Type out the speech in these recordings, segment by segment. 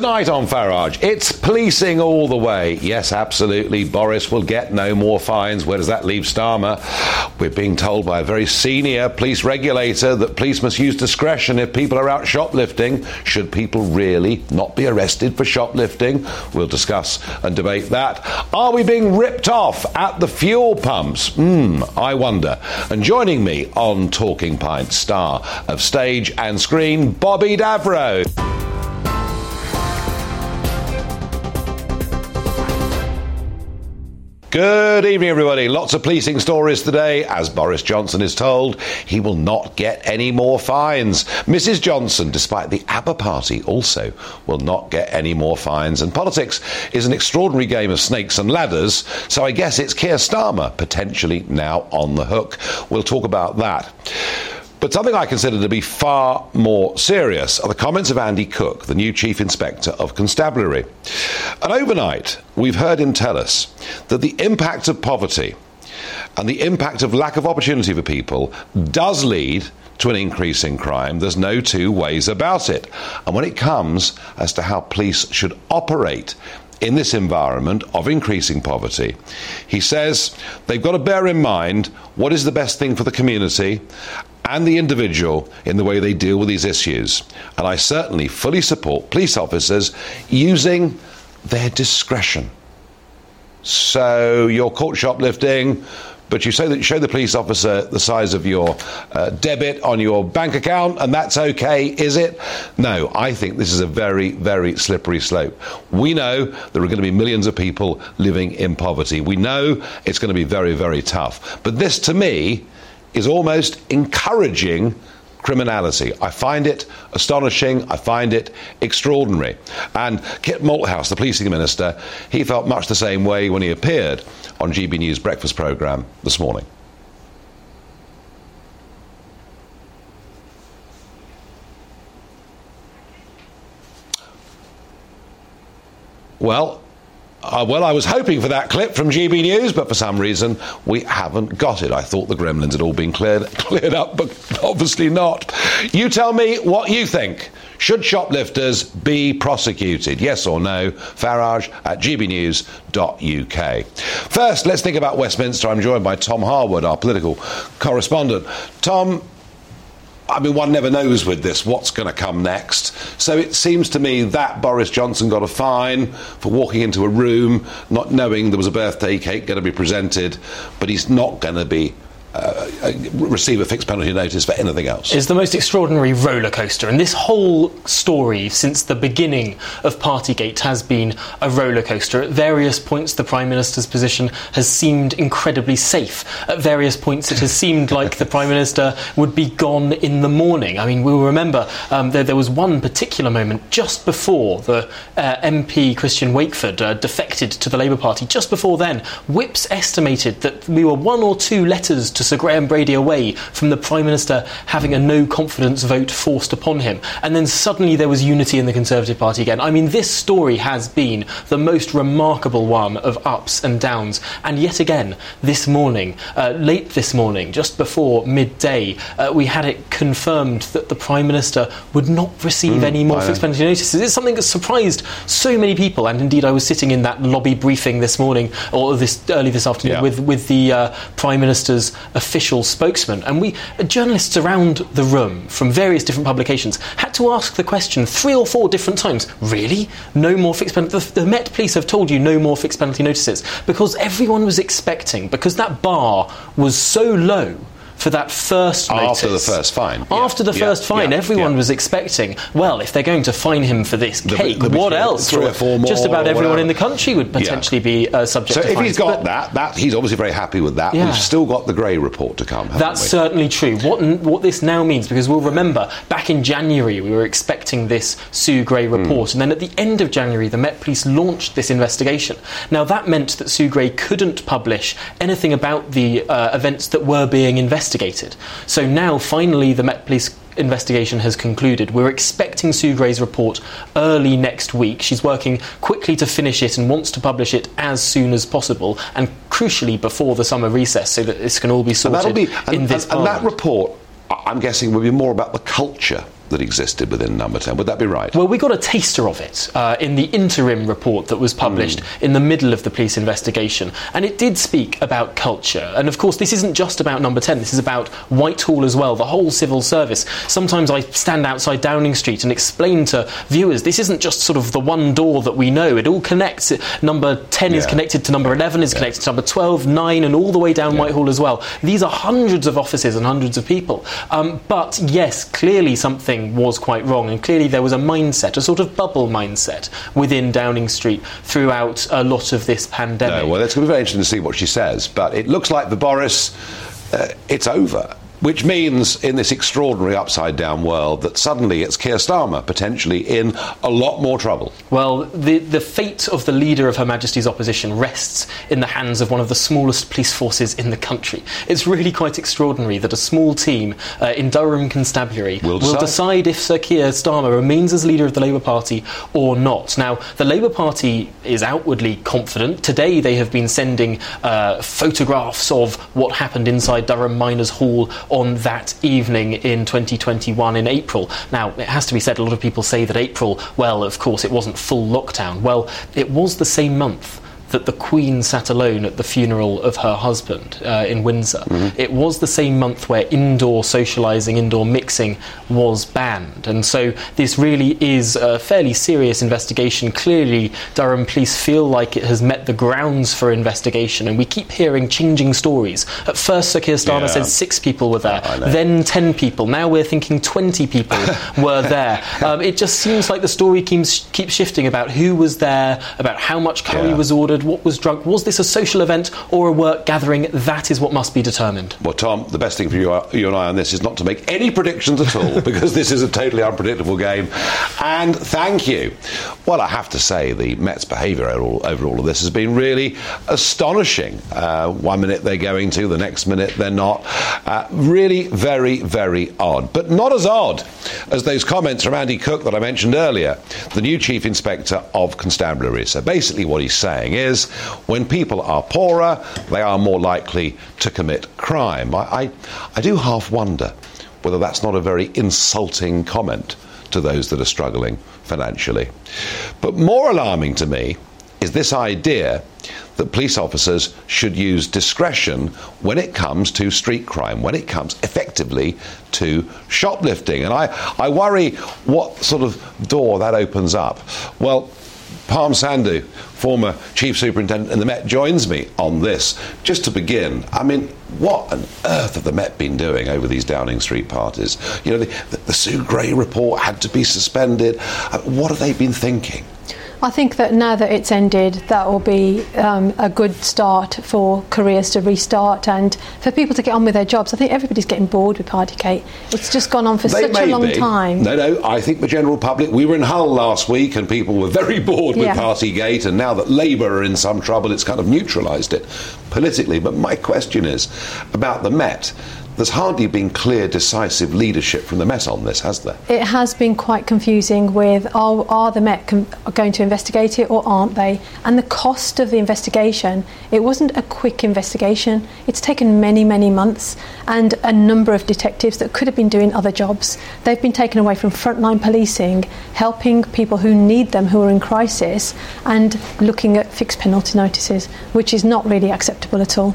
Tonight on Farage, it's policing all the way. Yes, absolutely. Boris will get no more fines. Where does that leave Starmer? We're being told by a very senior police regulator that police must use discretion if people are out shoplifting. Should people really not be arrested for shoplifting? We'll discuss and debate that. Are we being ripped off at the fuel pumps? Hmm, I wonder. And joining me on Talking Pint, star of stage and screen, Bobby Davro. Good evening, everybody. Lots of policing stories today. As Boris Johnson is told, he will not get any more fines. Mrs. Johnson, despite the ABBA party, also will not get any more fines. And politics is an extraordinary game of snakes and ladders, so I guess it's Keir Starmer potentially now on the hook. We'll talk about that. But something I consider to be far more serious are the comments of Andy Cook, the new Chief Inspector of Constabulary. And overnight, we've heard him tell us that the impact of poverty and the impact of lack of opportunity for people does lead to an increase in crime. There's no two ways about it. And when it comes as to how police should operate in this environment of increasing poverty, he says they've got to bear in mind what is the best thing for the community and the individual in the way they deal with these issues. And I certainly fully support police officers using their discretion. So you're caught shoplifting, but you say that you show the police officer the size of your uh, debit on your bank account, and that's okay, is it? No, I think this is a very, very slippery slope. We know there are going to be millions of people living in poverty. We know it's going to be very, very tough. But this, to me, is almost encouraging criminality. I find it astonishing. I find it extraordinary. And Kit Malthouse, the policing minister, he felt much the same way when he appeared on GB News breakfast programme this morning. Well, uh, well, I was hoping for that clip from GB News, but for some reason we haven't got it. I thought the gremlins had all been cleared, cleared up, but obviously not. You tell me what you think. Should shoplifters be prosecuted? Yes or no? Farage at gbnews.uk. First, let's think about Westminster. I'm joined by Tom Harwood, our political correspondent. Tom, I mean, one never knows with this what's going to come next. So it seems to me that Boris Johnson got a fine for walking into a room not knowing there was a birthday cake going to be presented, but he's not going to be receive a fixed penalty notice for anything else. It's the most extraordinary roller coaster, and this whole story since the beginning of Partygate has been a roller coaster. At various points, the Prime Minister's position has seemed incredibly safe. At various points, it has seemed like the Prime Minister would be gone in the morning. I mean, we'll remember um, there, there, was one particular moment just before the uh, MP Christian Wakeford uh, defected to the Labour Party. Just before then, Whips estimated that we were one or two letters to Sir Graham Brady away from the Prime Minister having a no confidence vote forced upon him. And then suddenly there was unity in the Conservative Party again. I mean, this story has been the most remarkable one of ups and downs. And yet again, this morning, uh, late this morning, just before midday, uh, we had it confirmed that the Prime Minister would not receive mm, any more fixed notices. It's something that surprised so many people. And indeed, I was sitting in that lobby briefing this morning, or this early this afternoon, yeah. with, with the uh, Prime Minister's official spokesman. And we, journalists around the room from various different publications, had to ask the question three or four different times really? No more fixed penalty? The, the Met Police have told you no more fixed penalty notices because everyone was expecting, because that bar was so low for that first After the first fine. After the yeah. first fine, yeah. everyone was expecting, well, if they're going to fine him for this cake, the, the, what else? Three or four more. Just about everyone in the country would potentially be uh, subject so to if fines. he's got but that, that, he's obviously very happy with that. We've still got the Gray report to come, That's we? certainly true. What, what this now means, because we'll remember, back in January, we were expecting this Sue Gray hmm. report, mm. and then at the end of January, the Met Police launched this investigation. Now, that meant that Sue Gray couldn't publish anything about the uh, events that were being investigated. So now, finally, the Met Police investigation has concluded. We're expecting Sue Gray's report early next week. She's working quickly to finish it and wants to publish it as soon as possible, and crucially before the summer recess, so that this can all be sorted and be, in and, this. And, and that report, I'm guessing, will be more about the culture that existed within number 10. Would that be right? Well, we got a taster of it uh, in the interim report that was published mm. in the middle of the police investigation. And it did speak about culture. And of course, this isn't just about number 10, this is about Whitehall as well, the whole civil service. Sometimes I stand outside Downing Street and explain to viewers this isn't just sort of the one door that we know, it all connects. Number 10 yeah. is connected to number 11, is yeah. connected to number 12, 9, and all the way down yeah. Whitehall as well. These are hundreds of offices and hundreds of people. Um, but yes, clearly something was quite wrong, and clearly there was a mindset, a sort of bubble mindset within Downing Street throughout a lot of this pandemic. No, well, it's going to be very interesting to see what she says, but it looks like the Boris, uh, it's over which means in this extraordinary upside down world that suddenly it's Keir Starmer potentially in a lot more trouble. Well, the, the fate of the leader of Her Majesty's opposition rests in the hands of one of the smallest police forces in the country. It's really quite extraordinary that a small team uh, in Durham Constabulary will decide. will decide if Sir Keir Starmer remains as leader of the Labour Party or not. Now, the Labour Party is outwardly confident. Today they have been sending uh, photographs of what happened inside Durham Miners Hall on that evening in 2021 in April. Now, it has to be said, a lot of people say that April, well, of course, it wasn't full lockdown. Well, it was the same month that the Queen sat alone at the funeral of her husband uh, in Windsor. Mm-hmm. It was the same month where indoor socialising, indoor mixing was banned. And so this really is a fairly serious investigation. Clearly, Durham police feel like it has met the grounds for investigation, and we keep hearing changing stories. At first, Sir Keir Starmer yeah. said six people were there, then 10 people. Now we're thinking 20 people were there. Um, it just seems like the story keeps, keeps shifting about who was there, about how much curry yeah. was ordered what was drunk. Was this a social event or a work gathering? That is what must be determined. Well, Tom, the best thing for you, you and I on this is not to make any predictions at all because this is a totally unpredictable game. And thank you. Well, I have to say, the Met's behaviour over, over all of this has been really astonishing. Uh, one minute they're going to, the next minute they're not. Uh, really very, very odd. But not as odd as those comments from Andy Cook that I mentioned earlier, the new Chief Inspector of Constabulary. So basically, what he's saying is is when people are poorer, they are more likely to commit crime. I, I, I do half wonder whether that's not a very insulting comment to those that are struggling financially. But more alarming to me is this idea that police officers should use discretion when it comes to street crime, when it comes effectively to shoplifting. And I, I worry what sort of door that opens up. Well, Parm Sandhu, former chief superintendent in the Met, joins me on this. Just to begin, I mean, what on earth have the Met been doing over these Downing Street parties? You know, the, the, the Sue Gray report had to be suspended. Uh, what have they been thinking? I think that now that it's ended, that will be um, a good start for careers to restart and for people to get on with their jobs. I think everybody's getting bored with Partygate. It's just gone on for they such a long be. time. No, no, I think the general public, we were in Hull last week and people were very bored with yeah. Partygate, and now that Labour are in some trouble, it's kind of neutralised it politically. But my question is about the Met there's hardly been clear, decisive leadership from the Met on this, has there? It has been quite confusing with are, are the Met com- going to investigate it or aren't they? And the cost of the investigation, it wasn't a quick investigation. It's taken many, many months and a number of detectives that could have been doing other jobs. They've been taken away from frontline policing, helping people who need them, who are in crisis, and looking at fixed penalty notices, which is not really acceptable at all.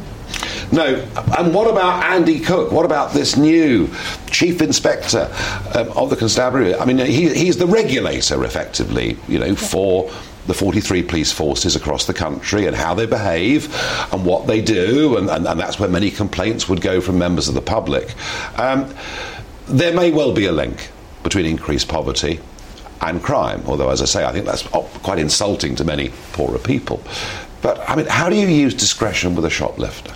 No, and what about Andy Cook? What about this new chief inspector um, of the constabulary? I mean, he, he's the regulator, effectively, you know, for the 43 police forces across the country and how they behave and what they do, and, and, and that's where many complaints would go from members of the public. Um, there may well be a link between increased poverty and crime, although, as I say, I think that's quite insulting to many poorer people. But, I mean, how do you use discretion with a shoplifter?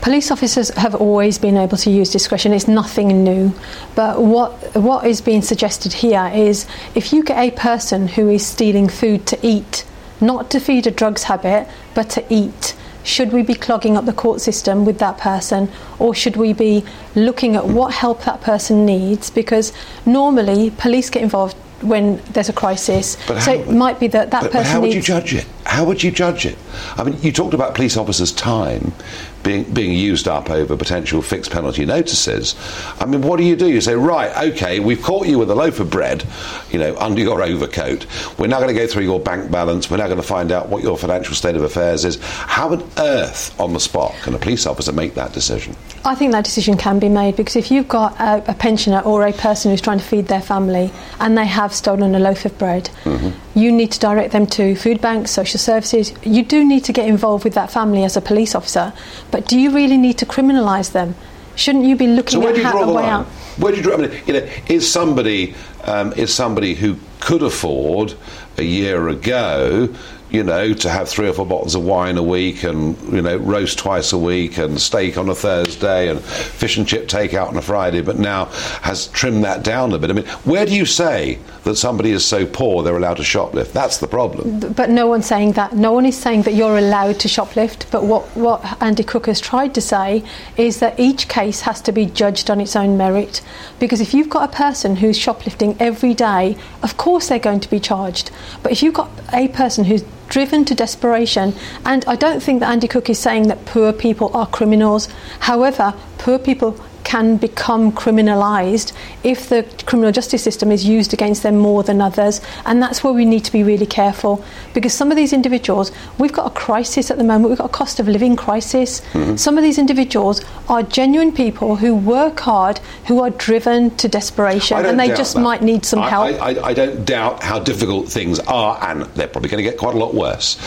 Police officers have always been able to use discretion. It's nothing new. But what what is being suggested here is if you get a person who is stealing food to eat, not to feed a drugs habit, but to eat, should we be clogging up the court system with that person or should we be looking at what help that person needs because normally police get involved when there's a crisis. But so how, it might be that that but, person. But how would you judge it? How would you judge it? I mean, you talked about police officers' time being, being used up over potential fixed penalty notices. I mean, what do you do? You say, right, okay, we've caught you with a loaf of bread, you know, under your overcoat. We're now going to go through your bank balance. We're now going to find out what your financial state of affairs is. How on earth, on the spot, can a police officer make that decision? I think that decision can be made because if you've got a, a pensioner or a person who's trying to feed their family and they have stolen a loaf of bread, mm-hmm. you need to direct them to food banks, social services. You do need to get involved with that family as a police officer, but do you really need to criminalise them? Shouldn't you be looking so at how a way out? Where do you draw? I mean, you know, is somebody um, is somebody who could afford a year ago you know, to have three or four bottles of wine a week and, you know, roast twice a week and steak on a Thursday and fish and chip takeout on a Friday, but now has trimmed that down a bit. I mean, where do you say that somebody is so poor they're allowed to shoplift? That's the problem. But no one's saying that. No one is saying that you're allowed to shoplift. But what, what Andy Cook has tried to say is that each case has to be judged on its own merit. Because if you've got a person who's shoplifting every day, of course they're going to be charged. But if you've got a person who's driven to desperation. And I don't think that Andy Cook is saying that poor people are criminals. However, poor people can become criminalised if the criminal justice system is used against them more than others. And that's where we need to be really careful because some of these individuals, we've got a crisis at the moment, we've got a cost of living crisis. Mm-hmm. Some of these individuals are genuine people who work hard, who are driven to desperation, and they just that. might need some I, help. I, I, I don't doubt how difficult things are, and they're probably going to get quite a lot worse.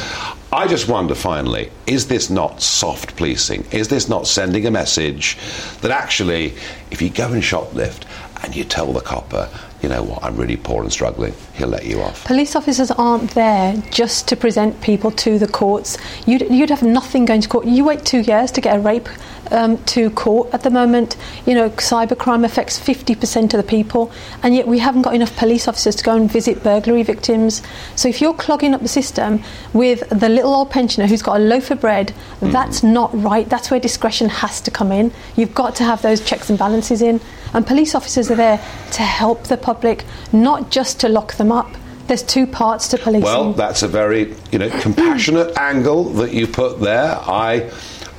I just wonder finally is this not soft policing? Is this not sending a message that actually, if you go and shoplift and you tell the copper, you know what, I'm really poor and struggling, he'll let you off. Police officers aren't there just to present people to the courts. You'd, you'd have nothing going to court. You wait two years to get a rape um, to court at the moment. You know, cybercrime affects 50% of the people, and yet we haven't got enough police officers to go and visit burglary victims. So if you're clogging up the system with the little old pensioner who's got a loaf of bread, mm. that's not right. That's where discretion has to come in. You've got to have those checks and balances in. And police officers are there to help the public, not just to lock them up there's two parts to policing. Well, that's a very you know compassionate angle that you put there. I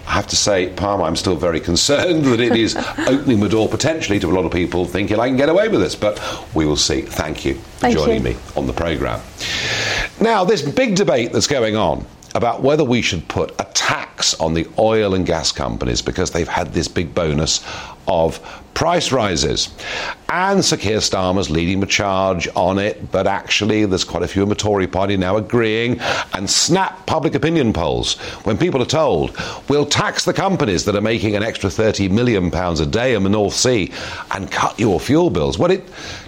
I have to say, Palmer, I'm still very concerned that it is opening the door potentially to a lot of people thinking I can get away with this, but we will see. Thank you for Thank joining you. me on the programme. Now, this big debate that's going on about whether we should put a tax on the oil and gas companies because they've had this big bonus of price rises. And Sir Keir Starmer's leading the charge on it, but actually there's quite a few in the Tory party now agreeing. And snap public opinion polls when people are told, we'll tax the companies that are making an extra £30 million a day in the North Sea and cut your fuel bills. Well, it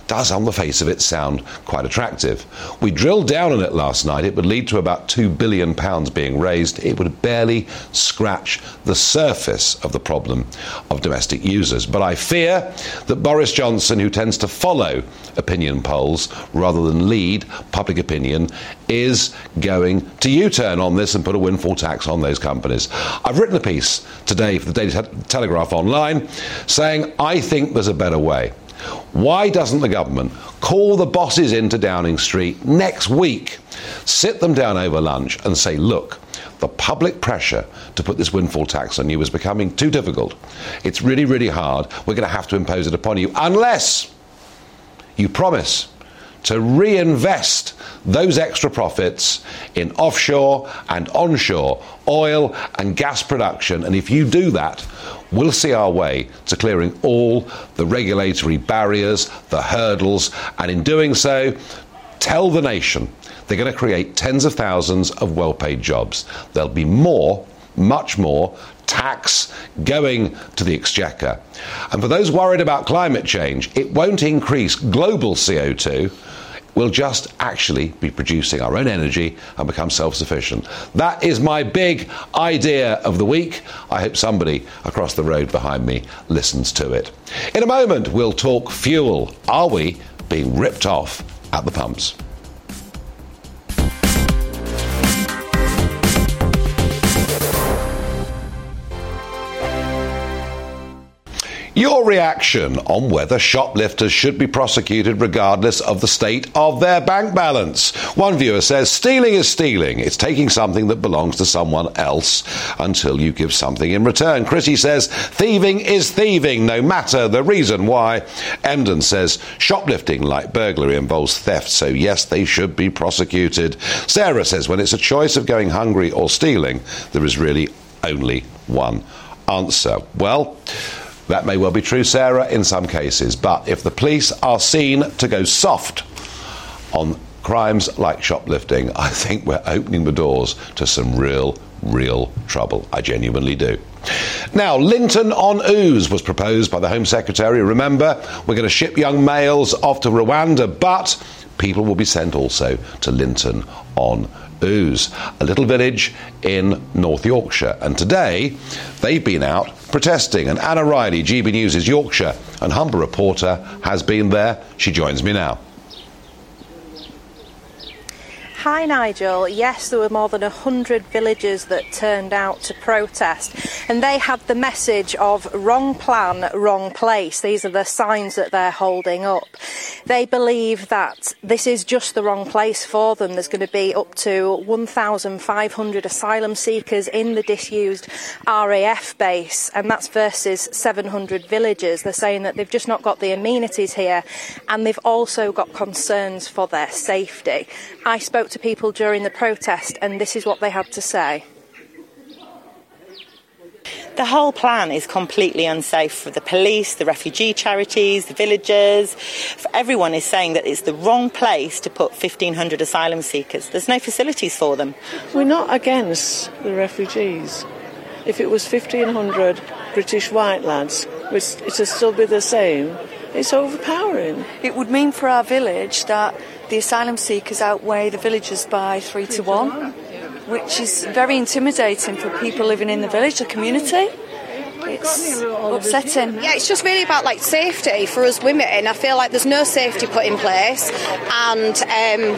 does, on the face of it, sound quite attractive. We drilled down on it last night. It would lead to about £2 billion being raised. It would barely scratch the surface of the problem of domestic users. But I fear that Boris Johnson, who tends to follow opinion polls rather than lead public opinion, is going to U turn on this and put a windfall tax on those companies. I've written a piece today for the Daily Telegraph Online saying I think there's a better way. Why doesn't the government call the bosses into Downing Street next week, sit them down over lunch, and say, look, the public pressure to put this windfall tax on you is becoming too difficult. It's really, really hard. We're going to have to impose it upon you unless you promise to reinvest those extra profits in offshore and onshore oil and gas production. And if you do that, we'll see our way to clearing all the regulatory barriers, the hurdles, and in doing so, tell the nation they're going to create tens of thousands of well paid jobs. There'll be more, much more, tax going to the exchequer. And for those worried about climate change, it won't increase global CO2 we'll just actually be producing our own energy and become self sufficient. That is my big idea of the week. I hope somebody across the road behind me listens to it. In a moment, we'll talk fuel. Are we being ripped off at the pumps? Your reaction on whether shoplifters should be prosecuted regardless of the state of their bank balance. One viewer says stealing is stealing. It's taking something that belongs to someone else until you give something in return. Chrissy says thieving is thieving, no matter the reason why. Emden says shoplifting, like burglary, involves theft, so yes, they should be prosecuted. Sarah says when it's a choice of going hungry or stealing, there is really only one answer. Well, that may well be true, Sarah, in some cases, but if the police are seen to go soft on crimes like shoplifting, I think we're opening the doors to some real, real trouble. I genuinely do. Now, Linton on Ouse was proposed by the Home Secretary. Remember, we're going to ship young males off to Rwanda, but people will be sent also to Linton on Ouse, a little village in North Yorkshire. And today, they've been out protesting. And Anna Riley, GB News' Yorkshire and Humber reporter, has been there. She joins me now. Hi, Nigel. Yes, there were more than 100 villagers that turned out to protest, and they had the message of wrong plan, wrong place. These are the signs that they're holding up. They believe that this is just the wrong place for them. There's going to be up to 1,500 asylum seekers in the disused RAF base, and that's versus 700 villagers. They're saying that they've just not got the amenities here, and they've also got concerns for their safety. I spoke to people during the protest, and this is what they had to say. The whole plan is completely unsafe for the police, the refugee charities, the villagers. Everyone is saying that it's the wrong place to put 1,500 asylum seekers. There's no facilities for them. We're not against the refugees. If it was 1,500 British white lads, it would still be the same, it's overpowering. It would mean for our village that the asylum seekers outweigh the villagers by three to one, which is very intimidating for people living in the village, the community. It's upsetting. Yeah, it's just really about like safety for us women. I feel like there's no safety put in place, and um,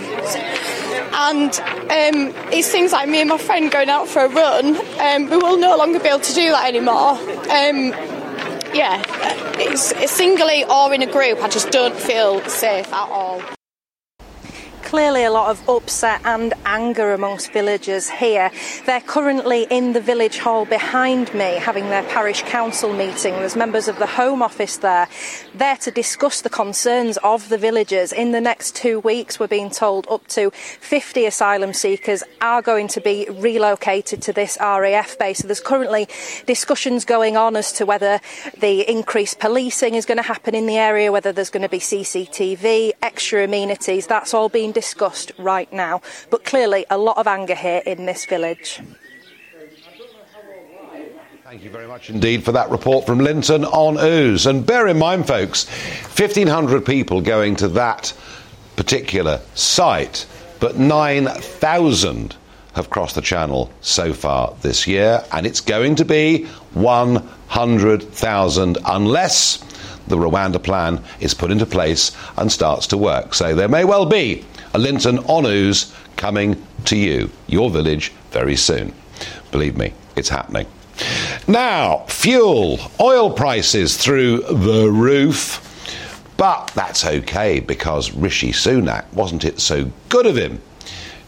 and um, it's things like me and my friend going out for a run. Um, we will no longer be able to do that anymore. Um, yeah, it's, it's singly or in a group. I just don't feel safe at all clearly a lot of upset and anger amongst villagers here. They're currently in the village hall behind me having their parish council meeting. There's members of the Home Office there, there to discuss the concerns of the villagers. In the next two weeks, we're being told up to 50 asylum seekers are going to be relocated to this RAF base. So there's currently discussions going on as to whether the increased policing is going to happen in the area, whether there's going to be CCTV, extra amenities. That's all being discussed right now, but clearly a lot of anger here in this village. Thank you very much indeed for that report from Linton on Ouse. And bear in mind, folks, 1,500 people going to that particular site, but 9,000 have crossed the channel so far this year, and it's going to be 100,000 unless the Rwanda plan is put into place and starts to work. So there may well be Linton on Ouse coming to you, your village, very soon. Believe me, it's happening. Now, fuel, oil prices through the roof. But that's okay because Rishi Sunak, wasn't it so good of him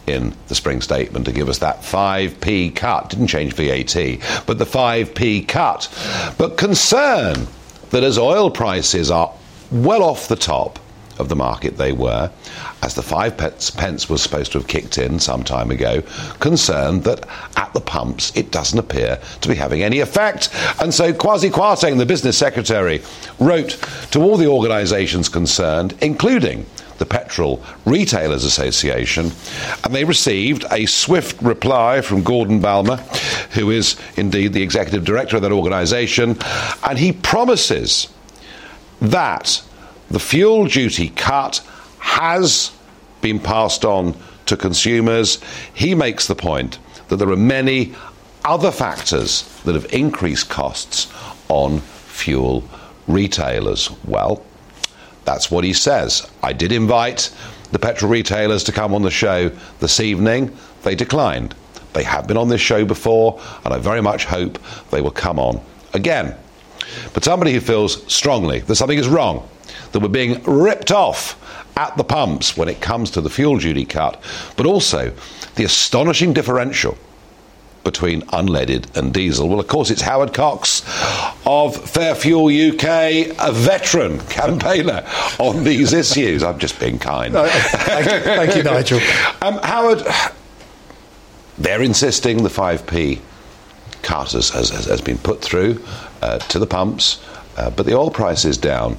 in the spring statement to give us that 5p cut? Didn't change VAT, but the 5p cut. But concern that as oil prices are well off the top, of the market they were, as the five pence, was supposed to have kicked in some time ago, concerned that at the pumps it doesn't appear to be having any effect. And so Kwasi Kwarteng, the business secretary, wrote to all the organisations concerned, including the Petrol Retailers Association, and they received a swift reply from Gordon Balmer, who is indeed the executive director of that organisation, and he promises that the fuel duty cut has been passed on to consumers. He makes the point that there are many other factors that have increased costs on fuel retailers. Well, that's what he says. I did invite the petrol retailers to come on the show this evening. They declined. They have been on this show before, and I very much hope they will come on again. but somebody who feels strongly that something is wrong, that we're being ripped off at the pumps when it comes to the fuel duty cut, but also the astonishing differential between unleaded and diesel. Well, of course, it's Howard Cox of Fair Fuel UK, a veteran campaigner on these issues. I'm just being kind. thank, you, thank you, Nigel. Um, Howard, they're insisting the 5p cut has, has, has been put through uh, to the pumps, uh, but the oil price is down.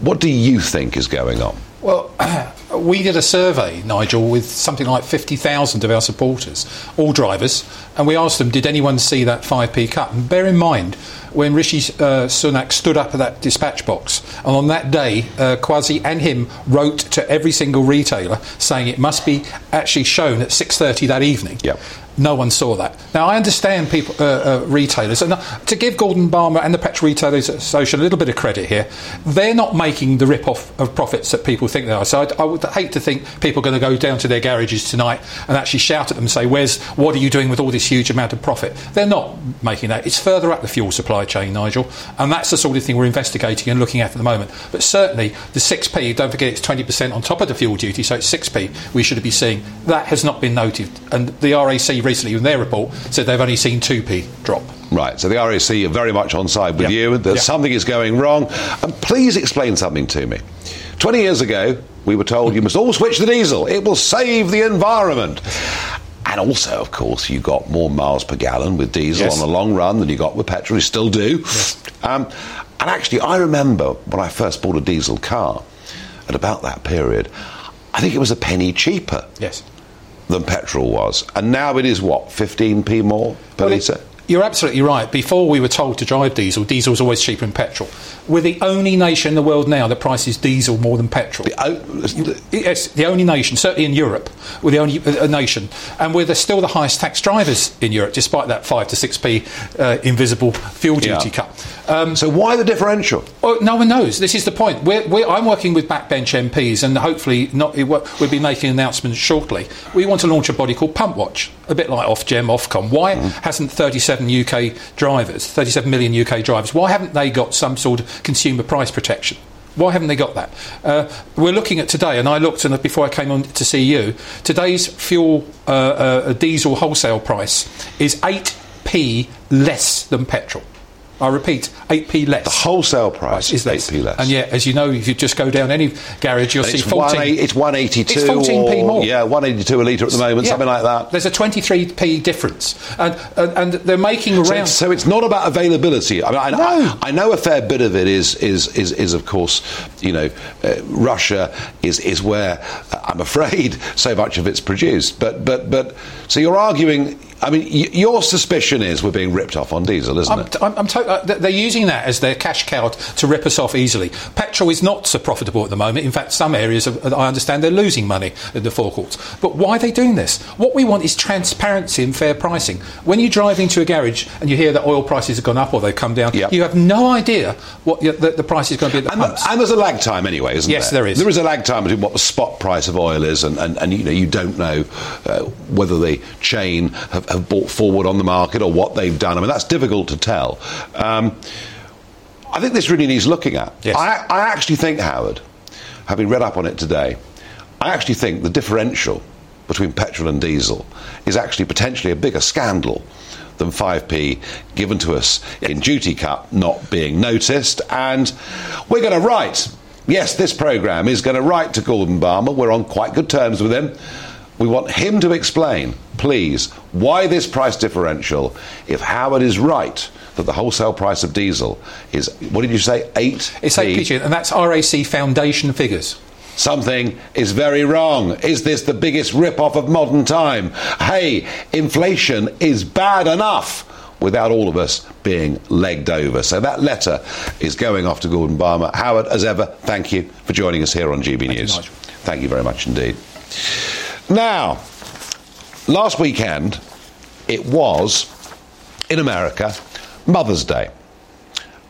What do you think is going on? Well, we did a survey, Nigel, with something like 50,000 of our supporters, all drivers, and we asked them, did anyone see that 5p cut? And bear in mind, when Rishi uh, Sunak stood up at that dispatch box, and on that day, uh, Kwasi and him wrote to every single retailer saying it must be actually shown at 6.30 that evening. Yep. No one saw that. Now, I understand people, uh, uh, retailers, and to give Gordon Balmer and the Petrol Retailers Association a little bit of credit here, they're not making the rip-off of profits that people think they are. So I'd, I would hate to think people are going to go down to their garages tonight and actually shout at them and say, "Where's what are you doing with all this huge amount of profit?" They're not making that. It's further up the fuel supply chain, Nigel, and that's the sort of thing we're investigating and looking at at the moment. But certainly, the 6p, don't forget, it's 20% on top of the fuel duty, so it's 6p we should be seeing. That has not been noted, and the RAC recently in their report said they've only seen 2p drop. Right, so the RAC are very much on side with Yeah. you, that Yeah. something is going wrong. And please explain something to me. 20 years ago, we were told you must all switch to diesel, it will save the environment. And also, of course, you got more miles per gallon with diesel Yes. on the long run than you got with petrol. You still do. Um, and actually, I remember when I first bought a diesel car at about that period, I think it was a penny cheaper Yes. Than petrol was. And now it is what, 15p more per Well, litre? You're absolutely right. Before we were told to drive diesel, diesel was always cheaper than petrol. We're the only nation in the world now that prices diesel more than petrol. Oh, Yes, the only nation, certainly in Europe, we're the only uh, nation, and we're the, still the highest tax drivers in Europe, despite that five to six p uh, invisible fuel duty Yeah. cut. Um, so why the differential? well, no one knows. This is the point. We're, we're, I'm working with backbench MPs, and hopefully, not, it we'll be making announcements shortly. We want to launch a body called Pump Watch, a bit like Ofgem, Ofcom. Why hasn't 37 UK drivers, 37 million UK drivers, why haven't they got some sort of consumer price protection? Why haven't they got that? Uh, we're looking at today, and I looked and before I came on to see you. Today's fuel uh, uh, diesel wholesale price is 8p less than petrol. I repeat, 8p less. The wholesale price is less. 8p less. And yet, as you know, if you just go down any garage, you'll And see it's, 14. one, it's 182 It's 14p or, more. Yeah, 182 a litre at the moment, Yeah. something like that. There's a 23p difference, and and, and they're making So around. it's, so it's not about availability. I, mean, I, No. I, I know a fair bit of it is is is, is of course, you know, uh, Russia is is where uh, I'm afraid so much of it's produced. But but but so you're arguing. I mean, y- your suspicion is we're being ripped off on diesel, isn't I'm, it? I'm, I'm to- uh, they're using that as their cash cow to rip us off easily. Petrol is not so profitable at the moment. In fact, some areas, of, I understand, they're losing money at the forecourts. But why are they doing this? What we want is transparency and fair pricing. When you drive into a garage and you hear that oil prices have gone up or they've come down, Yeah. you have no idea what the, the price is going to be at the And, pumps. and there's a lag time anyway, isn't Yes, there? Yes, there is. There is a lag time between what the spot price of oil is and, and, and you know, you don't know uh, whether the chain have, have bought forward on the market or what they've done. I mean, that's difficult to tell. Um, I think this really needs looking at. Yes. I, I actually think, Howard, having read up on it today, I actually think the differential between petrol and diesel is actually potentially a bigger scandal than 5p given to us in duty cut not being noticed. And we're going to write. Yes, this programme is going to write to Gordon Balmer. We're on quite good terms with him. We want him to explain, please, why this price differential, if Howard is right that the wholesale price of diesel is, what did you say, 8 it's 8p, and that's RAC Foundation figures. Something is very wrong. Is this the biggest rip-off of modern time? Hey, inflation is bad enough without all of us being legged over. So that letter is going off to Gordon Balmer. Howard, as ever, thank you for joining us here on GB you, News. Nigel. Thank you very much indeed. Now, last weekend, it was in America Mother's Day.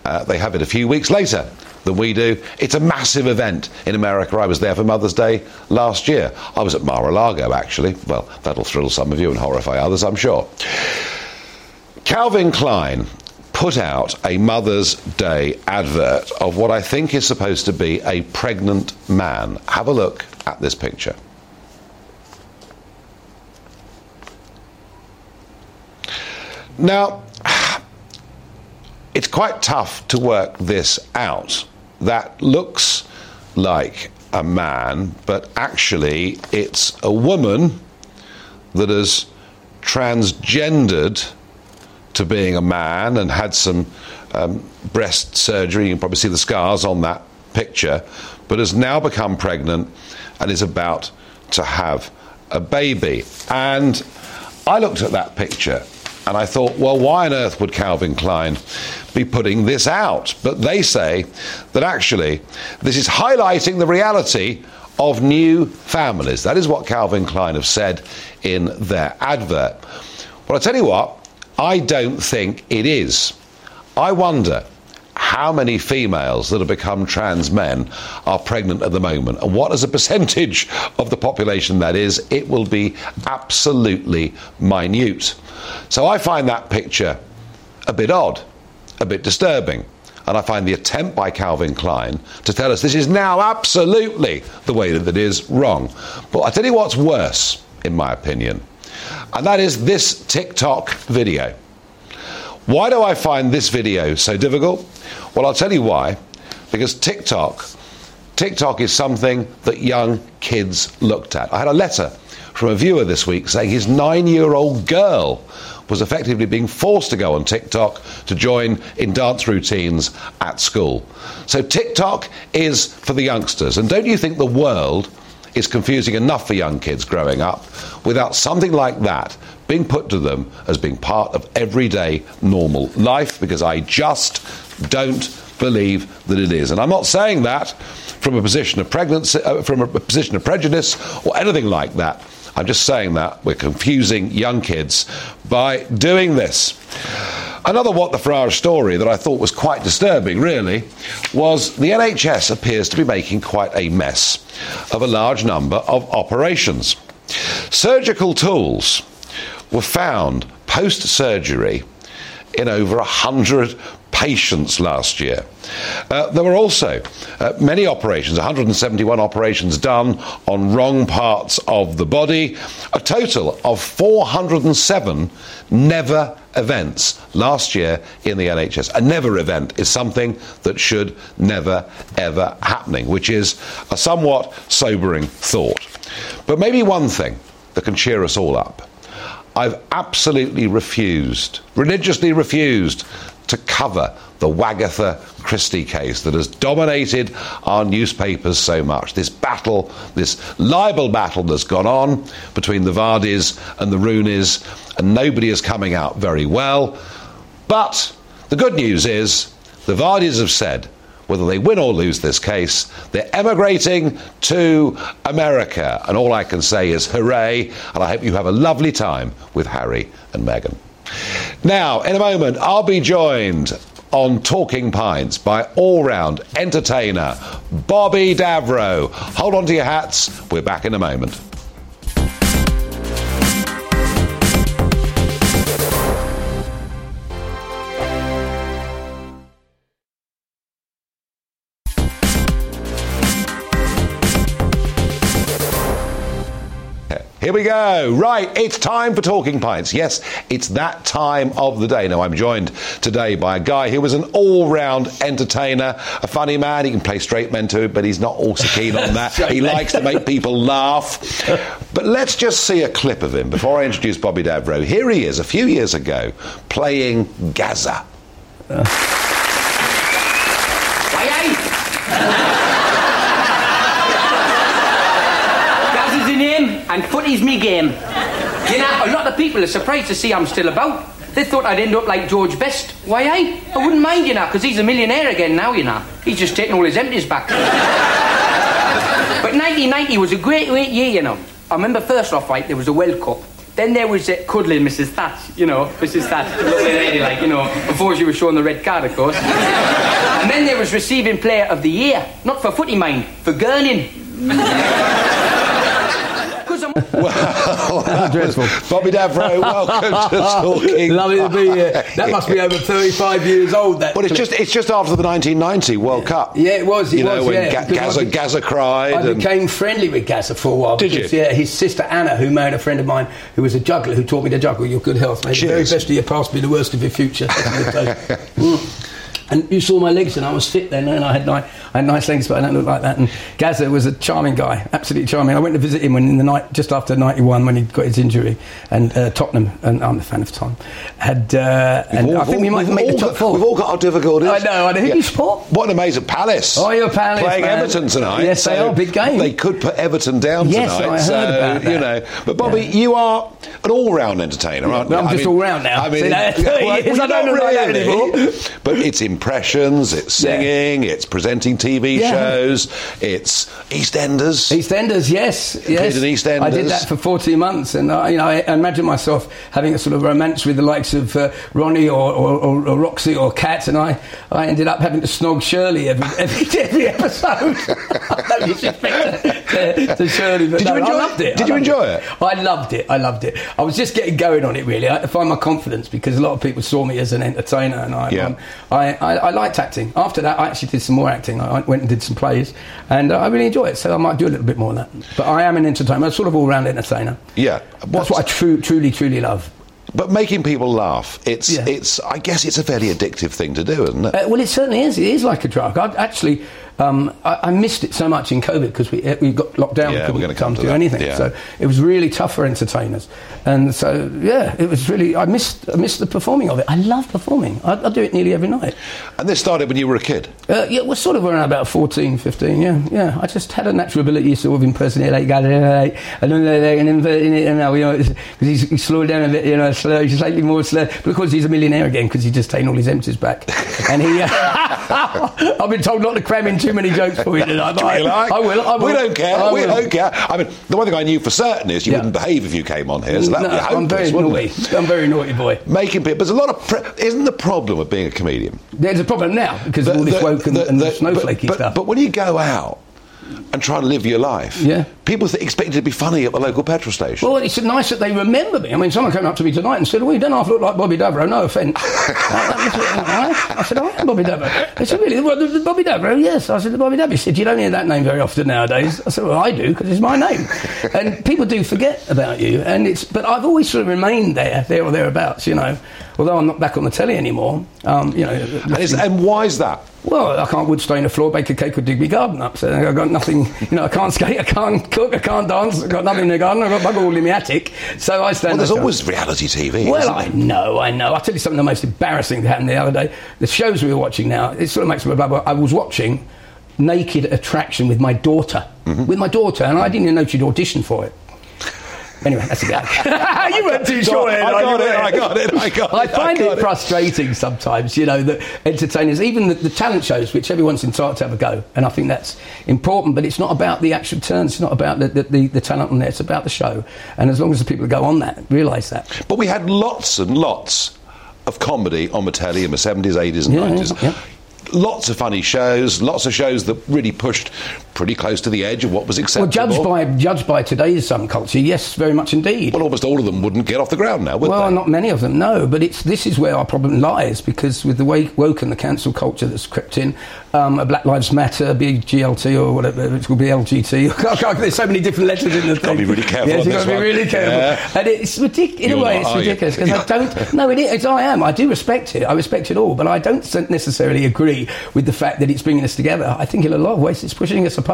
Uh, they have it a few weeks later than we do. It's a massive event in America. I was there for Mother's Day last year. I was at Mar-a-Lago, actually. Well, that'll thrill some of you and horrify others, I'm sure. Calvin Klein put out a Mother's Day advert of what I think is supposed to be a pregnant man. Have a look at this picture. Now, it's quite tough to work this out. That looks like a man, but actually it's a woman that has transgendered to being a man and had some um, breast surgery. You can probably see the scars on that picture, but has now become pregnant and is about to have a baby. And I looked at that picture and I thought, well, why on earth would Calvin Klein be putting this out? But they say that actually this is highlighting the reality of new families. That is what Calvin Klein have said in their advert. Well, I tell you what, I don't think it is. I wonder how many females that have become trans men are pregnant at the moment and what as a percentage of the population that is it will be absolutely minute so i find that picture a bit odd a bit disturbing and I find the attempt by Calvin Klein to tell us this is now absolutely the way that it is wrong. But I tell you what's worse, in my opinion, and that is this TikTok video. Why do I find this video so difficult? Well, I'll tell you why. Because TikTok, TikTok is something that young kids looked at. I had a letter from a viewer this week saying his nine year old girl was effectively being forced to go on TikTok to join in dance routines at school. So TikTok is for the youngsters. And don't you think the world is confusing enough for young kids growing up without something like that being put to them as being part of everyday normal life? Because I just don't believe that it is. And I'm not saying that from a position of pregnancy, uh, from a position of prejudice or anything like that. I'm just saying that we're confusing young kids by doing this. Another What the Farage story that I thought was quite disturbing, really, was the NHS appears to be making quite a mess of a large number of operations. Surgical tools were found post surgery in over 100 patients last year. Uh, there were also uh, many operations, 171 operations done on wrong parts of the body, a total of 407 never events last year in the NHS. A never event is something that should never ever happening, which is a somewhat sobering thought. But maybe one thing that can cheer us all up. I've absolutely refused, religiously refused, to cover the Wagatha Christie case that has dominated our newspapers so much. This battle, this libel battle that's gone on between the Vardys and the Rooneys, and nobody is coming out very well. But the good news is the Vardys have said whether they win or lose this case, they're emigrating to America. And all I can say is hooray, and I hope you have a lovely time with Harry and Meghan. Now, in a moment, I'll be joined on Talking Pints by all round entertainer Bobby Davro. Hold on to your hats, we're back in a moment. Here we go. Right, it's time for Talking Pints. Yes, it's that time of the day. Now, I'm joined today by a guy who was an all round entertainer, a funny man. He can play straight men too, but he's not also keen on that. he likes to make people laugh. But let's just see a clip of him before I introduce Bobby Davro. Here he is, a few years ago, playing Gazza. Uh. And footy's me game. You know, a lot of people are surprised to see I'm still about. They thought I'd end up like George Best. Why, I? I wouldn't mind, you know, because he's a millionaire again now, you know. He's just taking all his empties back. but 1990 was a great, great year, you know. I remember first off, right, there was a World Cup. Then there was uh, cuddling Mrs. Thatch, you know, Mrs. Thatch, lovely lady, like, you know, before she was shown the red card, of course. and then there was receiving Player of the Year, not for footy mind, for gurning. Well, that Dreadful. Bobby Davro, welcome to Talking. Lovely to be here. That must be over 35 years old. That Well, it's just it's just after the 1990 World Cup. Yeah, it was. It you know was, when yeah, Ga- Gazza, be- Gazza cried. I and- became friendly with Gazza for a while. Did because, you? Yeah, his sister Anna, who married a friend of mine who was a juggler, who taught me to juggle. Your good health, mate. The very Cheers. best of your past, be the worst of your future. Mm. And you saw my legs, and I was fit then, and I had, ni- I had nice legs, but I don't look like that. And Gazza was a charming guy, absolutely charming. I went to visit him when in the night, just after '91, when he got his injury, and uh, Tottenham, and I'm a fan of Tom, had, uh, and all- I think we might make the top got- four. We've all got our difficulties. I know, I know. Who do you support? What an amazing Palace. Oh, you're Palace, Playing man. Everton tonight. Yes, they are. Big game. They could put Everton down Yes, tonight. I heard so, about that. You know, but Bobby, Yeah. you are an all-round entertainer, aren't you? I'm I just mean- all round now. I mean, See, 30 well, I don't like that really. anymore. But it's impressions, it's Yeah. singing, it's presenting TV Yeah. shows, it's EastEnders. EastEnders, yes, yes. EastEnders. I did that for 14 months, and I, you know, I imagine myself having a sort of romance with the likes of uh, Ronnie or, or, or, or Roxy or Kat, and I, I ended up having to snog Shirley every, every, every episode. to, to Shirley, but Did no, you enjoy I it? loved it. Did I you enjoy it? I loved it. I loved it. I was just getting going on it, really. I to find my confidence because a lot of people saw me as an entertainer, and I, Yeah. um, I, I, I liked acting. After that, I actually did some more acting. I went and did some plays, and uh, I really enjoy it. So I might do a little bit more of that. But I am an entertainer. I'm sort of all-round entertainer. Yeah. That's what I tru- truly, truly love. But making people laugh, it's Yeah. it's. I guess it's a fairly addictive thing to do, isn't it? Uh, well, it certainly is. It is like a drug. I actually, um, I, I missed it so much in COVID because we uh, we got locked down. Yeah, we we're couldn't gonna come to do that. anything. Yeah. So it was really tough for entertainers. And so yeah, it was really. I missed I missed the performing of it. I love performing. I, I do it nearly every night. and this started when you were a kid. Uh, yeah, we're sort of around about 14, 15, yeah. Yeah, I just had a natural ability to sort of impersonate like God, like, I don't know, and inverting it, and now, you know, because he's, he's slowed down a bit, you know, slow, he's slightly more slow, but of course he's a millionaire again because he's just taken all his empties back. and he, uh, I've been told not to cram in too many jokes for you tonight, I, like? I will, I will. We don't care. I we will. don't care. I mean, the one thing I knew for certain is you Yeah. wouldn't behave if you came on here. So that would be hopeless, I'm very naughty. it? I'm very naughty boy. Making people. There's a lot of. Pre- isn't the problem of being a comedian? There's a problem now because of all this The- woke and, the- and the- snowflakey but, stuff. But, but when you go out and try to live your life, Yeah. people th- expect you to be funny at the local petrol station. Well, it's nice that they remember me. I mean, someone came up to me tonight and said, "Well, you don't half look like Bobby Davro. No offence. I said, "I am Bobby Davro." They said, "Really? What, the, Bobby Davro?" Yes. I said, "The Bobby Davro." He said, "You don't hear that name very often nowadays." I said, "Well, I do because it's my name." and people do forget about you, and it's. But I've always sort of remained there, there or thereabouts. You know, although I'm not back on the telly anymore. Um, you know, and, is, and why is that? well, I can't wood stain a floor, bake a cake, or dig my garden up. So I've got nothing, you know, I can't skate, I can't cook, I can't dance, I've got nothing in the garden, I've got bug all in my attic. So I stand Well, there's there- always reality TV. Well, I know, I know. I'll tell you something the most embarrassing that happened the other day. The shows we were watching now, it sort of makes me blah, blah. I was watching Naked Attraction with my daughter. Mm-hmm. With my daughter, and I didn't even know she'd auditioned for it. Anyway, that's a gag. you weren't too sure. I then, got it. I got it, I got it, I find got it it. frustrating sometimes, you know, that entertainers, even the, the talent shows, which everyone's entitled to have a go, and I think that's important, but it's not about the actual turns, it's not about the, the, the, talent on there, it's about the show. And as long as the people go on that realise that. But we had lots and lots of comedy on the telly in the 70s, 80s, and Yeah, 90s. yeah. Lots of funny shows, lots of shows that really pushed pretty close to the edge of what was accepted. Well, judged by, judged by today's um, culture, yes, very much indeed. Well, almost all of them wouldn't get off the ground now, would Well, they? not many of them, no. But it's this is where our problem lies because with the way woke and the cancel culture that's crept in, um, Black Lives Matter, BGLT or whatever it's called, BLGT. There's so many different letters in the thing. be really careful Yes, you've got to be one. really careful. Yeah. And it's ridiculous. In You're a way, not, it's ridiculous because I don't. No, it is. I am. I do respect it. I respect it all, but I don't necessarily agree with the fact that it's bringing us together. I think in a lot of ways it's pushing us apart.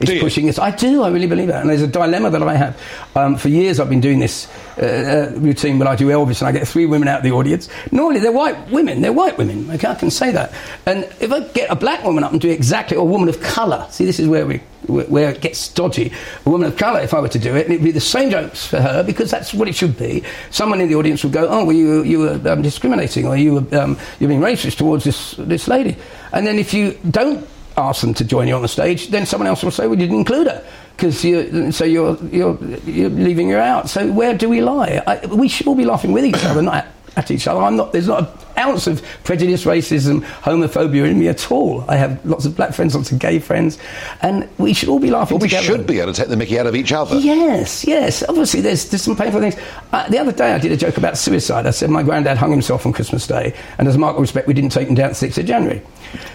It's Do you? pushing us. I do. I really believe that. And there's a dilemma that I have. Um, for years, I've been doing this uh, uh, routine when I do Elvis, and I get three women out of the audience. Normally, they're white women. They're white women. Okay, I can say that. And if I get a black woman up and do exactly, or a woman of colour. See, this is where we where where it gets dodgy. A woman of colour, if I were to do it, and it'd be the same jokes for her because that's what it should be. Someone in the audience would go, "Oh, well, you you were um, discriminating, or you were um, you're being racist towards this this lady." And then if you don't ask them to join you on the stage, then someone else will say, "We didn't include her." Because you, so you're, you're you're leaving her out. So where do we lie? I, we should all be laughing with each other, not at, at each other. I'm not. There's not. an ounce of prejudice, racism, homophobia in me at all. I have lots of black friends, lots of gay friends, and we should all be laughing Well, we together. should be able to take the mickey out of each other. Yes, yes. Obviously, there's, there's some painful things. Uh, the other day, I did a joke about suicide. I said my granddad hung himself on Christmas Day, and as a mark of respect, we didn't take him down the 6th of January.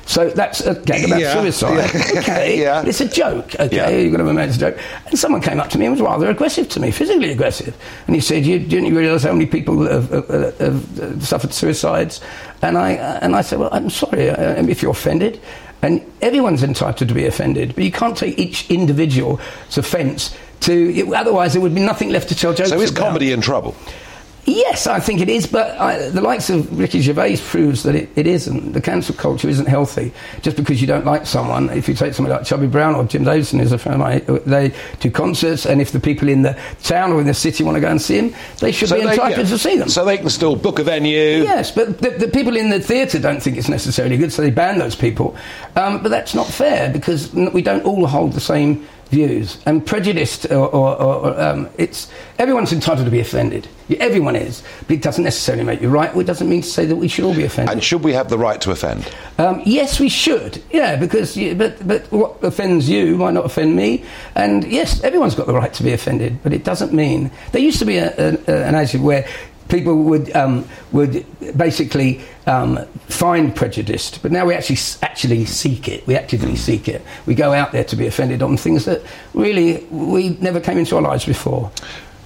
So that's a gag about Yeah, suicide. yeah. Okay, Yeah. it's a joke. Okay, Yeah. you've got to remember it's a joke. And someone came up to me and was rather aggressive to me, physically aggressive. And he said, "You didn't you realise how many people have, have, have, suffered suicides?" And I uh, and I said, "Well, I'm sorry uh, if you're offended." And everyone's entitled to be offended, but you can't take each individual's offence to. Otherwise, there would be nothing left to tell jokes So is about. comedy in trouble? Yes, I think it is, but I, the likes of Ricky Gervais proves that it, it isn't. The cancel culture isn't healthy. Just because you don't like someone, if you take somebody like Chubby Brown or Jim Davidson, who's a friend of mine, they do concerts, and if the people in the town or in the city want to go and see him, they should So be entitled yeah. to see them. So they can still book a venue. Yes, but the, the people in the theatre don't think it's necessarily good, so they ban those people. Um, but that's not fair because we don't all hold the same views. And prejudiced, or, or, or um, it's everyone's entitled to be offended. Everyone is, but it doesn't necessarily make you right. It doesn't mean to say that we should all be offended. And should we have the right to offend? Um, yes, we should. Yeah, because you, but but what offends you might not offend me. And yes, everyone's got the right to be offended, but it doesn't mean there used to be a, a, a- an attitude where people would um, would basically um, find prejudiced, but now we actually actually seek it. We actively seek it. We go out there to be offended on things that really we never came into our lives before.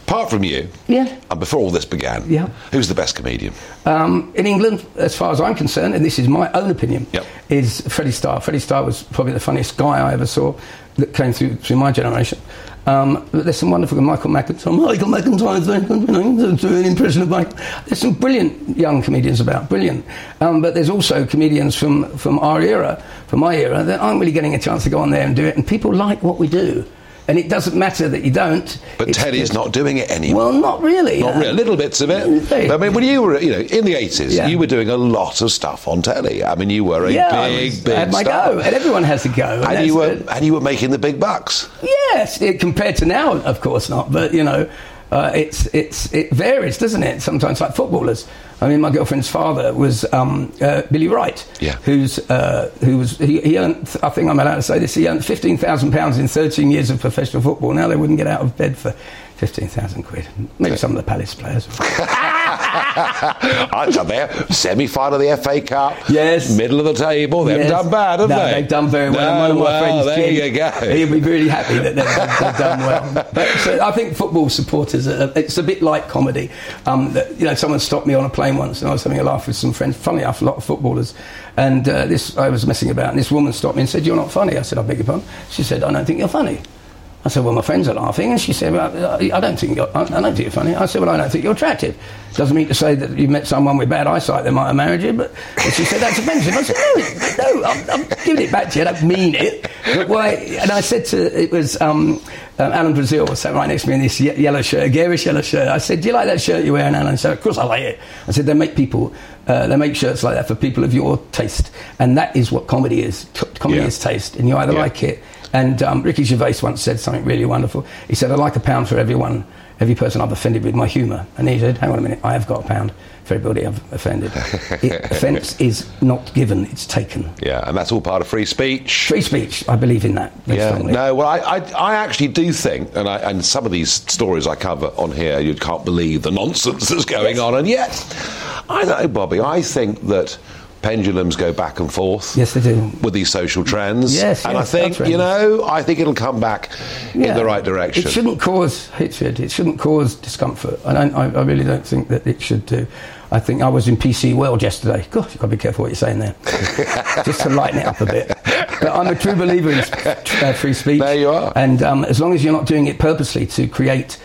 Apart from you, Yeah. and before all this began, Yeah. who's the best comedian? Um, in England, as far as I'm concerned, and this is my own opinion, Yep. is Freddie Starr. Freddie Starr was probably the funniest guy I ever saw that came through through my generation. Um, there's some wonderful Michael McIntyre. Michael McIntyre doing an impression of Michael. There's some brilliant young comedians about, brilliant. Um, but there's also comedians from, from our era, from my era, that aren't really getting a chance to go on there and do it. And people like what we do. And it doesn't matter that you don't. But It's Teddy's not doing it anymore. Well, not really. Not really, little bits of it. I mean, when you were, you know, in the eighties, Yeah. you were doing a lot of stuff on telly. I mean, you were a yeah, big, was- big I had my star. go, and everyone has a go. and that's you were, and you were making the big bucks. Yes, it, compared to now, of course not. But you know, uh, it's it's it varies, doesn't it? Sometimes, like footballers. I mean, my girlfriend's father was um, uh, Billy Wright, Yeah. who's uh, who was he, he earned. I think I'm allowed to say this. He earned fifteen thousand pounds in thirteen years of professional football. Now they wouldn't get out of bed for fifteen thousand quid. Maybe some of the Palace players. I thought there, semi-final of the FA Cup. Yes. middle of the table. They Yes. haven't done bad, have no, they? They've done very well. and one of No, my well, friends, there Jim, you go. He'll be really happy that they've, they've done well. But so I think football supporters, are, it's a bit like comedy. Um, that, you know, someone stopped me on a plane once, and I was having a laugh with some friends. Funny enough, a lot of footballers. And uh, this, I was messing about, and this woman stopped me and said, "You're not funny." I said, "I beg your pardon." She said, "I don't think you're funny." I said, well, my friends are laughing. And she said, well, I don't think you're, I don't think you're funny. I said, well, I don't think you're attractive. Doesn't mean to say that you met someone with bad eyesight that might have married you, but she said, that's offensive. I said, no, no, I'm, I'm giving it back to you. I don't mean it. But why? And I said to, it was um, um, Alan Brazil was sat right next to me in this ye- yellow shirt, garish yellow shirt. I said, do you like that shirt you're wearing, Alan? Said, of course I like it. I said, they make people, uh, they make shirts like that for people of your taste. And that is what comedy is. Co- comedy Yeah. is taste. And you either Yeah. like it and um, Ricky Gervais once said something really wonderful. He said, I like a pound for everyone, every person I've offended with my humour. And he said, hang on a minute, I have got a pound for everybody I've offended. it, offence is not given, it's taken. Yeah, and that's all part of free speech. Free speech, I believe in that. Yeah, strongly. no, well, I, I, I actually do think, and, I, and some of these stories I cover on here, you can't believe the nonsense that's going on. And yet, I don't know, Bobby, I think that pendulums go back and forth. Yes, they do. With these social trends. Yes, And yes, I think, you know, I think it'll come back in the right direction. It shouldn't cause hatred. It shouldn't cause discomfort. I, I, I really don't think that it should do. I think I was in PC World yesterday. God, you've got to be careful what you're saying there. Just to lighten it up a bit. But I'm a true believer in uh, free speech. There you are. And um, as long as you're not doing it purposely to create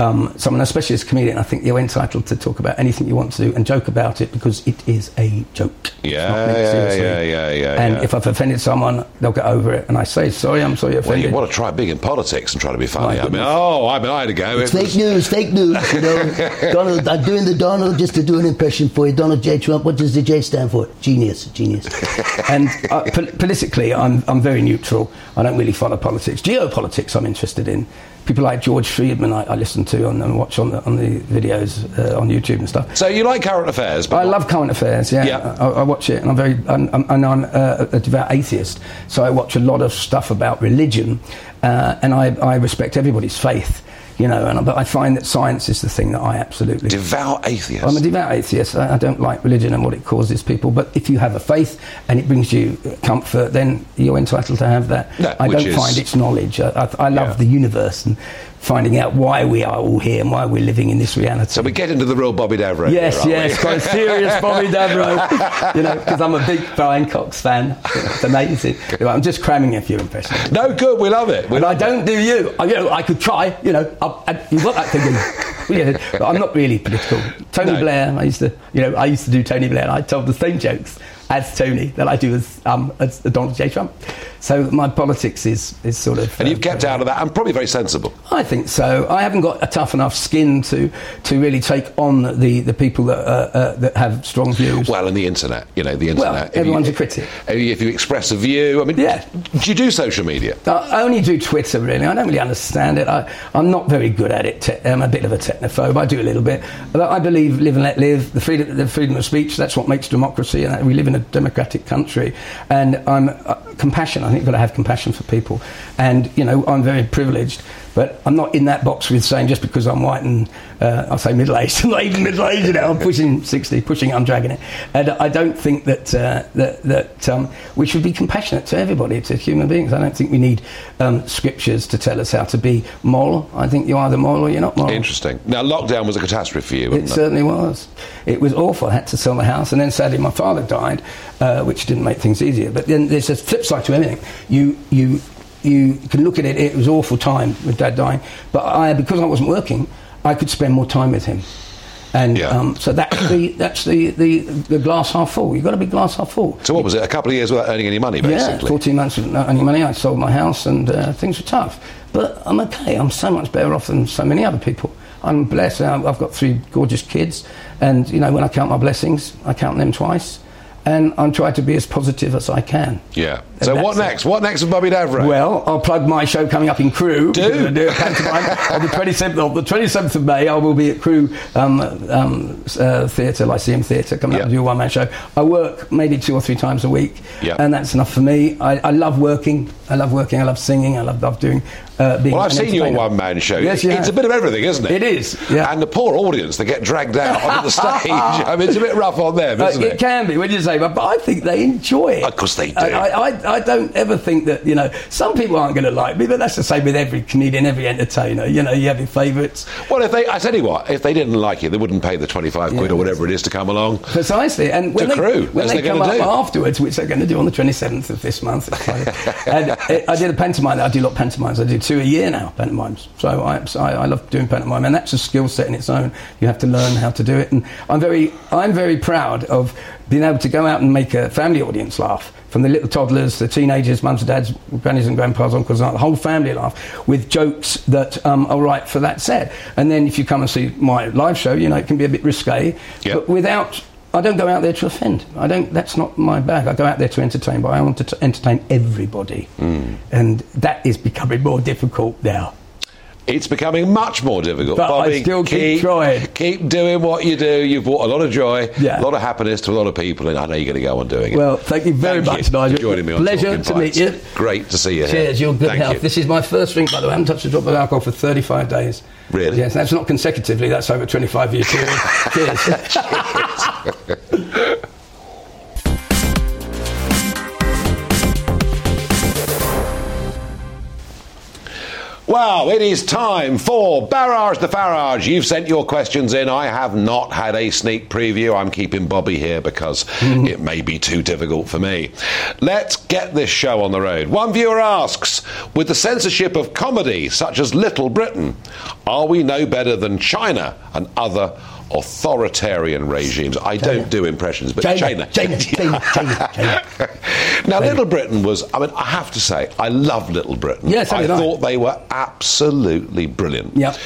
um, someone, especially as a comedian, I think you're entitled to talk about anything you want to do and joke about it because it is a joke. Yeah, yeah, yeah, yeah, yeah, And yeah. if I've offended someone, they'll get over it. And I say, sorry, I'm sorry you well, offended. you want to try big in politics and try to be funny. I mean, oh, I mean, I had a go. It's It fake was- news, fake news. You know, Donald. I'm doing the Donald just to do an impression for you. Donald J. Trump. What does the J stand for? Genius, genius. and uh, pol- politically, I'm, I'm very neutral. I don't really follow politics. Geopolitics, I'm interested in. People like George Friedman, I, I listen to and, and watch on the, on the videos uh, on YouTube and stuff. So you like current affairs? But I love current affairs. Yeah, Yeah. I, I watch it, and I'm very, I'm, I'm- and I'm uh, a devout atheist, so I watch a lot of stuff about religion, uh, and I, I respect everybody's faith. You know, and, but I find that science is the thing that I absolutely devout atheist. I'm a devout atheist. I, I don't like religion and what it causes people. But if you have a faith and it brings you comfort, then you're entitled to have that. I don't find it's knowledge. I, I, I love Yeah. the universe and finding out why we are all here and why we're living in this reality. So we get into the real Bobby Davro. Yes, here, yes, quite serious Bobby Davro. you know, because I'm a big Brian Cox fan. It's amazing. I'm just cramming a few impressions. No, good. We love it. We and I love it. don't do you. I, you know, I could try. You know, I, I, you've got that thing. In, yeah, but I'm not really political. Tony No. Blair. I used to, you know, I used to do Tony Blair. and I told the same jokes as Tony that I do as um, as Donald J. Trump. So my politics is is sort of. And uh, you've kept out of that, and probably very sensible. I think so. I haven't got a tough enough skin to to really take on the, the people that uh, uh, that have strong views. Well, and the internet, you know, the Well, internet. if everyone's you, a critic. If you, express a view, I mean, Yeah. Do you do social media? I only do Twitter, really. I don't really understand it. I, I'm not very good at it. Te- I'm a bit of a technophobe. I do a little bit. But I believe live and let live, the freedom, the freedom of speech, that's what makes democracy, and we live in a democratic country. And I'm uh, compassion. I think you've got to have compassion for people. And, you know, I'm very privileged. But I'm not in that box with saying just because I'm white and uh, I'll say middle aged. I'm not even middle aged know. I'm pushing 60, pushing, I'm dragging it. And I don't think that uh, that, that um, we should be compassionate to everybody, to human beings. I don't think we need um, scriptures to tell us how to be moral. I think you're either moral or you're not moral. Interesting. Now, lockdown was a catastrophe for you, It wasn't it? certainly was. It was awful. I had to sell the house, and then sadly my father died, uh, which didn't make things easier. But then there's a flip side to everything. You you you can look at it. It was an awful time with Dad dying, but I because I wasn't working, I could spend more time with him. And um, so that's the that's the, the, the glass half full. You've got to be glass half full. So, what was it? A couple of years without earning any money, basically. Yeah, 14 months without any money. I sold my house and uh, things were tough. But I'm okay. I'm so much better off than so many other people. I'm blessed. I've got three gorgeous kids. And, you know, when I count my blessings, I count them twice. And I'm trying to be as positive as I can. Yeah. So, what that's it. next? What next with Bobby Davro? Well, I'll plug my show coming up in Crewe. Do. Do on the 27th of the 27th of May. I will be at Crewe um, um, uh, Theatre, Lyceum Theatre, coming up Yeah. and do a one-man show. I work maybe two or three times a week, Yeah. and that's enough for me. I, I love working. I love working. I love singing. I love, love doing. Uh, Well, I've seen your one man show. Yes, you it's a bit of everything, isn't it? It is, yeah. And the poor audience that get dragged out onto the stage. I mean, it's a bit rough on them, Uh, isn't it it? can be when you say, but, but I think they enjoy it. Of course they do. I, I, I don't ever think that you know some people aren't going to like me, but that's the same with every comedian, every entertainer. You know, you have your favourites. Well, if they, I tell you what, if they didn't like you, they wouldn't pay the 25 quid Yeah. or whatever it is to come along. Precisely, and when To they, Crewe, when they come up do. afterwards, which they're going to do on the 27th of this month, like- and uh, I did a pantomime. I do a lot of pantomimes. I do two a year now, pantomimes. So I, so I, I love doing pantomime, and that's a skill set in its own. You have to learn how to do it, and I'm very, I'm very proud of being able to go out and make a family audience laugh. From the little toddlers, the teenagers, mums and dads, grannies and grandpas, uncles, and aunts, the whole family laugh with jokes that um, are right for that set. And then if you come and see my live show, you know it can be a bit risque, Yep. but without I don't go out there to offend. I don't. That's not my bag. I go out there to entertain, but I want to t- entertain everybody, Hmm. and that is becoming more difficult now. It's becoming much more difficult. But I still keep trying. Keep doing what you do. You've brought a lot of joy, Yeah. a lot of happiness to a lot of people, and I know you're going to go on doing it. Well, thank you very Thank much, you Nigel. for joining me on Pleasure to meet you. Great to see you here. Cheers, your good Thank health. you. This is my first drink, by the way. I haven't touched a drop of alcohol for 35 days. Really? Yes, that's not consecutively. That's over 25 years. Cheers. Well, it is time for Barrage the Farage. You've sent your questions in. I have not had a sneak preview. I'm keeping Bobby here because hmm. it may be too difficult for me. Let's get this show on the road. One viewer asks With the censorship of comedy, such as Little Britain, are we no better than China and other authoritarian regimes. I don't do impressions, but China, China, China, China, China. now, Little Britain was, I mean, I have to say, I love Little Britain. Yeah, so I I. thought they were absolutely brilliant. Yeah.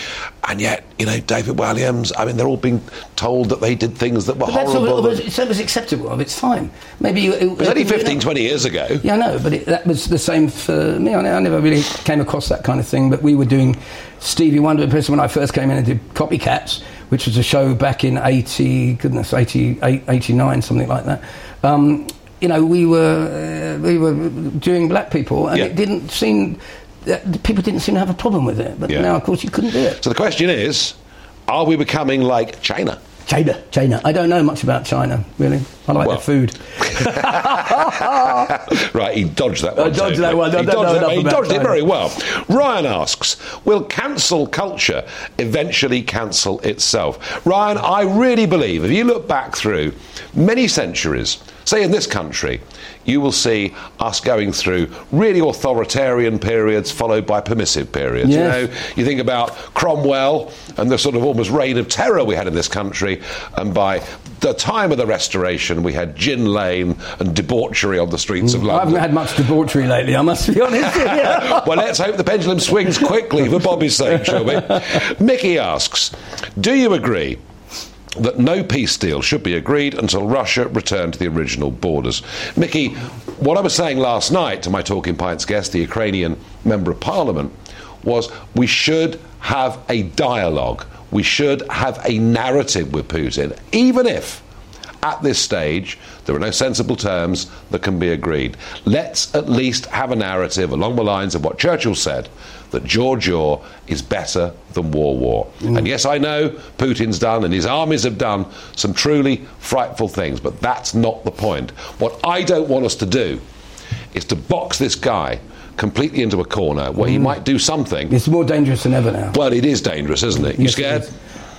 And yet, you know, David Walliams, I mean, they're all being told that they did things that were But that's all, horrible. it was, it was acceptable. It's fine. Maybe you, it, was only 15, 20 years ago. Yeah, I know, but it, that was the same for me. I, I never really came across that kind of thing, but we were doing Stevie Wonder impression when I first came in and did Copycats, which was a show back in 80, goodness, 88, 89, something like that. Um, you know, we were, uh, we were doing black people, and Yeah. it didn't seem, that people didn't seem to have a problem with it. But Yeah. now, of course, you couldn't do it. So the question is, are we becoming like China? China, China. I don't know much about China, really. I like Well. their food. right, he dodged that one. I dodged so- that one. He dodged, that, he dodged it very well. Ryan asks, will cancel culture eventually cancel itself? Ryan, I really believe if you look back through many centuries, say in this country, you will see us going through really authoritarian periods followed by permissive periods. Yes. You know, you think about Cromwell and the sort of almost reign of terror we had in this country, and by the time of the Restoration, we had gin lane and debauchery on the streets of mm, London. I haven't had much debauchery lately, I must be honest. well, let's hope the pendulum swings quickly for Bobby's sake, shall we? Mickey asks Do you agree? That no peace deal should be agreed until Russia returned to the original borders. Mickey, what I was saying last night to my Talking Pints guest, the Ukrainian Member of Parliament, was we should have a dialogue. We should have a narrative with Putin, even if at this stage, there are no sensible terms that can be agreed. Let's at least have a narrative along the lines of what Churchill said that jaw-jaw is better than War War. And yes, I know Putin's done and his armies have done some truly frightful things, but that's not the point. What I don't want us to do is to box this guy completely into a corner where he mm. might do something. It's more dangerous than ever now. Well, it is dangerous, isn't it? You Yes, scared?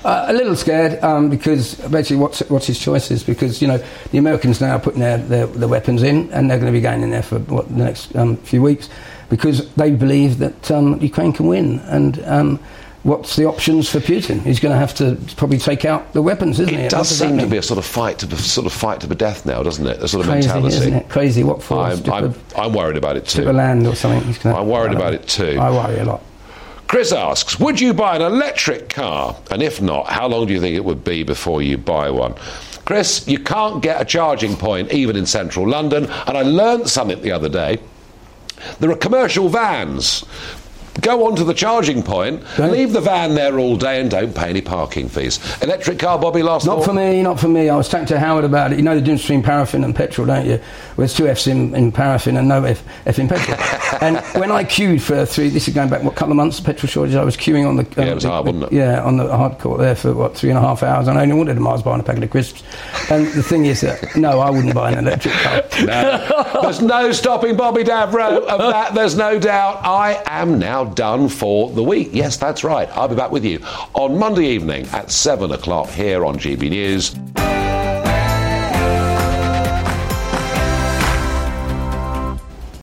Uh, a little scared um, because basically what's, what's his choices because you know the Americans now are putting their, their, their weapons in and they're going to be going in there for what the next um, few weeks because they believe that um, Ukraine can win and um, what's the options for Putin? He's going to have to probably take out the weapons, isn't It he? does seem to be a sort of fight to sort of fight to the death now, doesn't it? A sort of crazy, mentality. isn't it? Crazy. What for? I'm, I'm, I'm worried about it too. of land or something. I'm worried about it too. I worry a lot. Chris asks, would you buy an electric car? And if not, how long do you think it would be before you buy one? Chris, you can't get a charging point even in central London. And I learnt something the other day. There are commercial vans. Go on to the charging point, leave the van there all day and don't pay any parking fees. Electric car, Bobby, last night Not for me, not for me. I was talking to Howard about it. You know the difference between paraffin and petrol, don't you? Well, there's two F's in, in paraffin and no F, F in petrol. and when I queued for three, this is going back, what, couple of months, petrol shortage, I was queuing on the... Yeah, it was the- hard, wasn't it? Yeah, on the hard court there for, what, three and a half hours. And I only wanted a Mars bar and a packet of crisps. And the thing is that, no, I wouldn't buy an electric car. No. There's no stopping Bobby Davro of that, there's no doubt. I am now done for the week. Yes, that's right. I'll be back with you on Monday evening at 7 o'clock here on GB News.